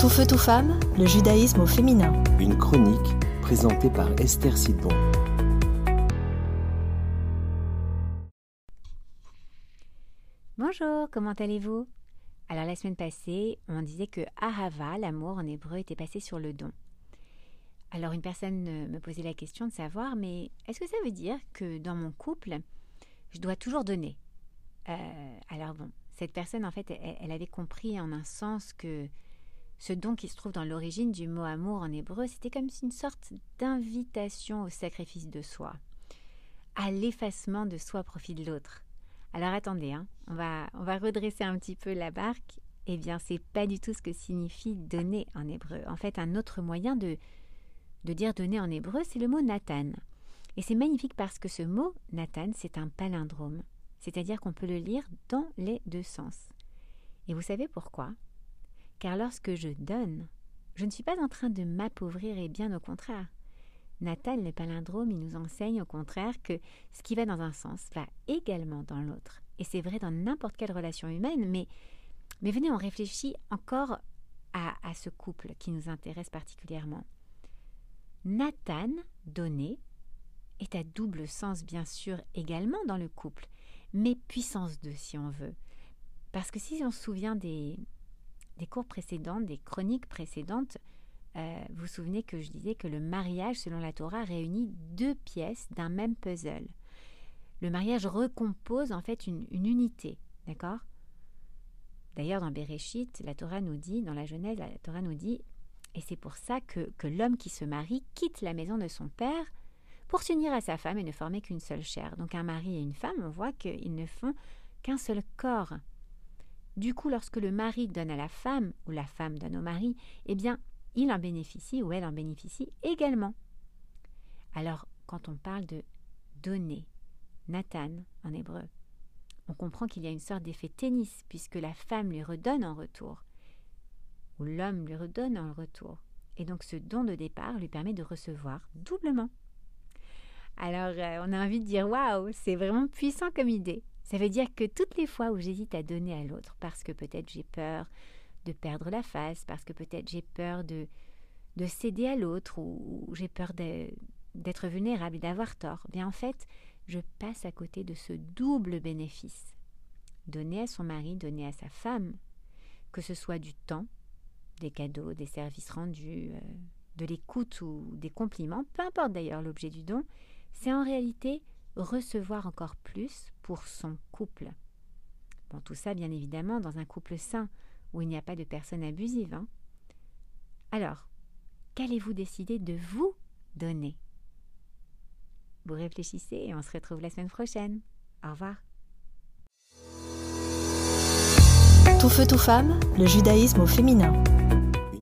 Tout feu, tout femme, le judaïsme au féminin. Une chronique présentée par Esther Sidbon. Bonjour, comment allez-vous? Alors la semaine passée, on disait que Ahava, l'amour en hébreu, était passé sur le don. Alors une personne me posait la question de savoir, mais est-ce que ça veut dire que dans mon couple, je dois toujours donner? Euh, Alors bon, cette personne, en fait, elle, avait compris en un sens que ce don qui se trouve dans l'origine du mot amour en hébreu, c'était comme une sorte d'invitation au sacrifice de soi, à l'effacement de soi au profit de l'autre. Alors attendez, hein, on, va, on va redresser un petit peu la barque. Eh bien, c'est pas du tout ce que signifie donner en hébreu. En fait, un autre moyen de, de dire donner en hébreu, c'est le mot Nathan. Et c'est magnifique parce que ce mot Nathan, c'est un palindrome, c'est-à-dire qu'on peut le lire dans les deux sens. Et vous savez pourquoi? Car lorsque je donne, je ne suis pas en train de m'appauvrir et bien au contraire. Nathan, le palindrome, il nous enseigne au contraire que ce qui va dans un sens va également dans l'autre. Et c'est vrai dans n'importe quelle relation humaine, mais, mais venez, on réfléchit encore à, ce couple qui nous intéresse particulièrement. Nathan, donné, est à double sens bien sûr également dans le couple, mais puissance 2 si on veut. Parce que si on se souvient des, des cours précédents, des chroniques précédentes, euh, vous vous souvenez que je disais que le mariage, selon la Torah, réunit deux pièces d'un même puzzle. Le mariage recompose en fait une, unité, d'accord? D'ailleurs, dans Bereshit, la Torah nous dit, dans la Genèse, la Torah nous dit, et c'est pour ça que, que l'homme qui se marie quitte la maison de son père pour s'unir à sa femme et ne former qu'une seule chair. Donc un mari et une femme, on voit qu'ils ne font qu'un seul corps. Du coup, lorsque le mari donne à la femme ou la femme donne au mari, eh bien, il en bénéficie ou elle en bénéficie également. Alors, quand on parle de donner, Nathan en hébreu, on comprend qu'il y a une sorte d'effet tennis, puisque la femme lui redonne en retour, ou l'homme lui redonne en retour. Et donc ce don de départ lui permet de recevoir doublement. Alors euh, on a envie de dire waouh, c'est vraiment puissant comme idée. Ça veut dire que toutes les fois où j'hésite à donner à l'autre, parce que peut-être j'ai peur de perdre la face, parce que peut-être j'ai peur de, de céder à l'autre ou, j'ai peur d'être vulnérable d'avoir tort. Bien en fait, je passe à côté de ce double bénéfice. Donner à son mari, donner à sa femme, que ce soit du temps, des cadeaux, des services rendus, euh, de l'écoute ou des compliments, peu importe d'ailleurs l'objet du don, c'est en réalité recevoir encore plus pour son couple. Bon, tout ça bien évidemment dans un couple sain, où il n'y a pas de personnes abusives. Hein. Alors, qu'allez-vous décider de vous donner? Vous réfléchissez et on se retrouve la semaine prochaine. Au revoir. Tout feu, tout femme, le judaïsme au féminin.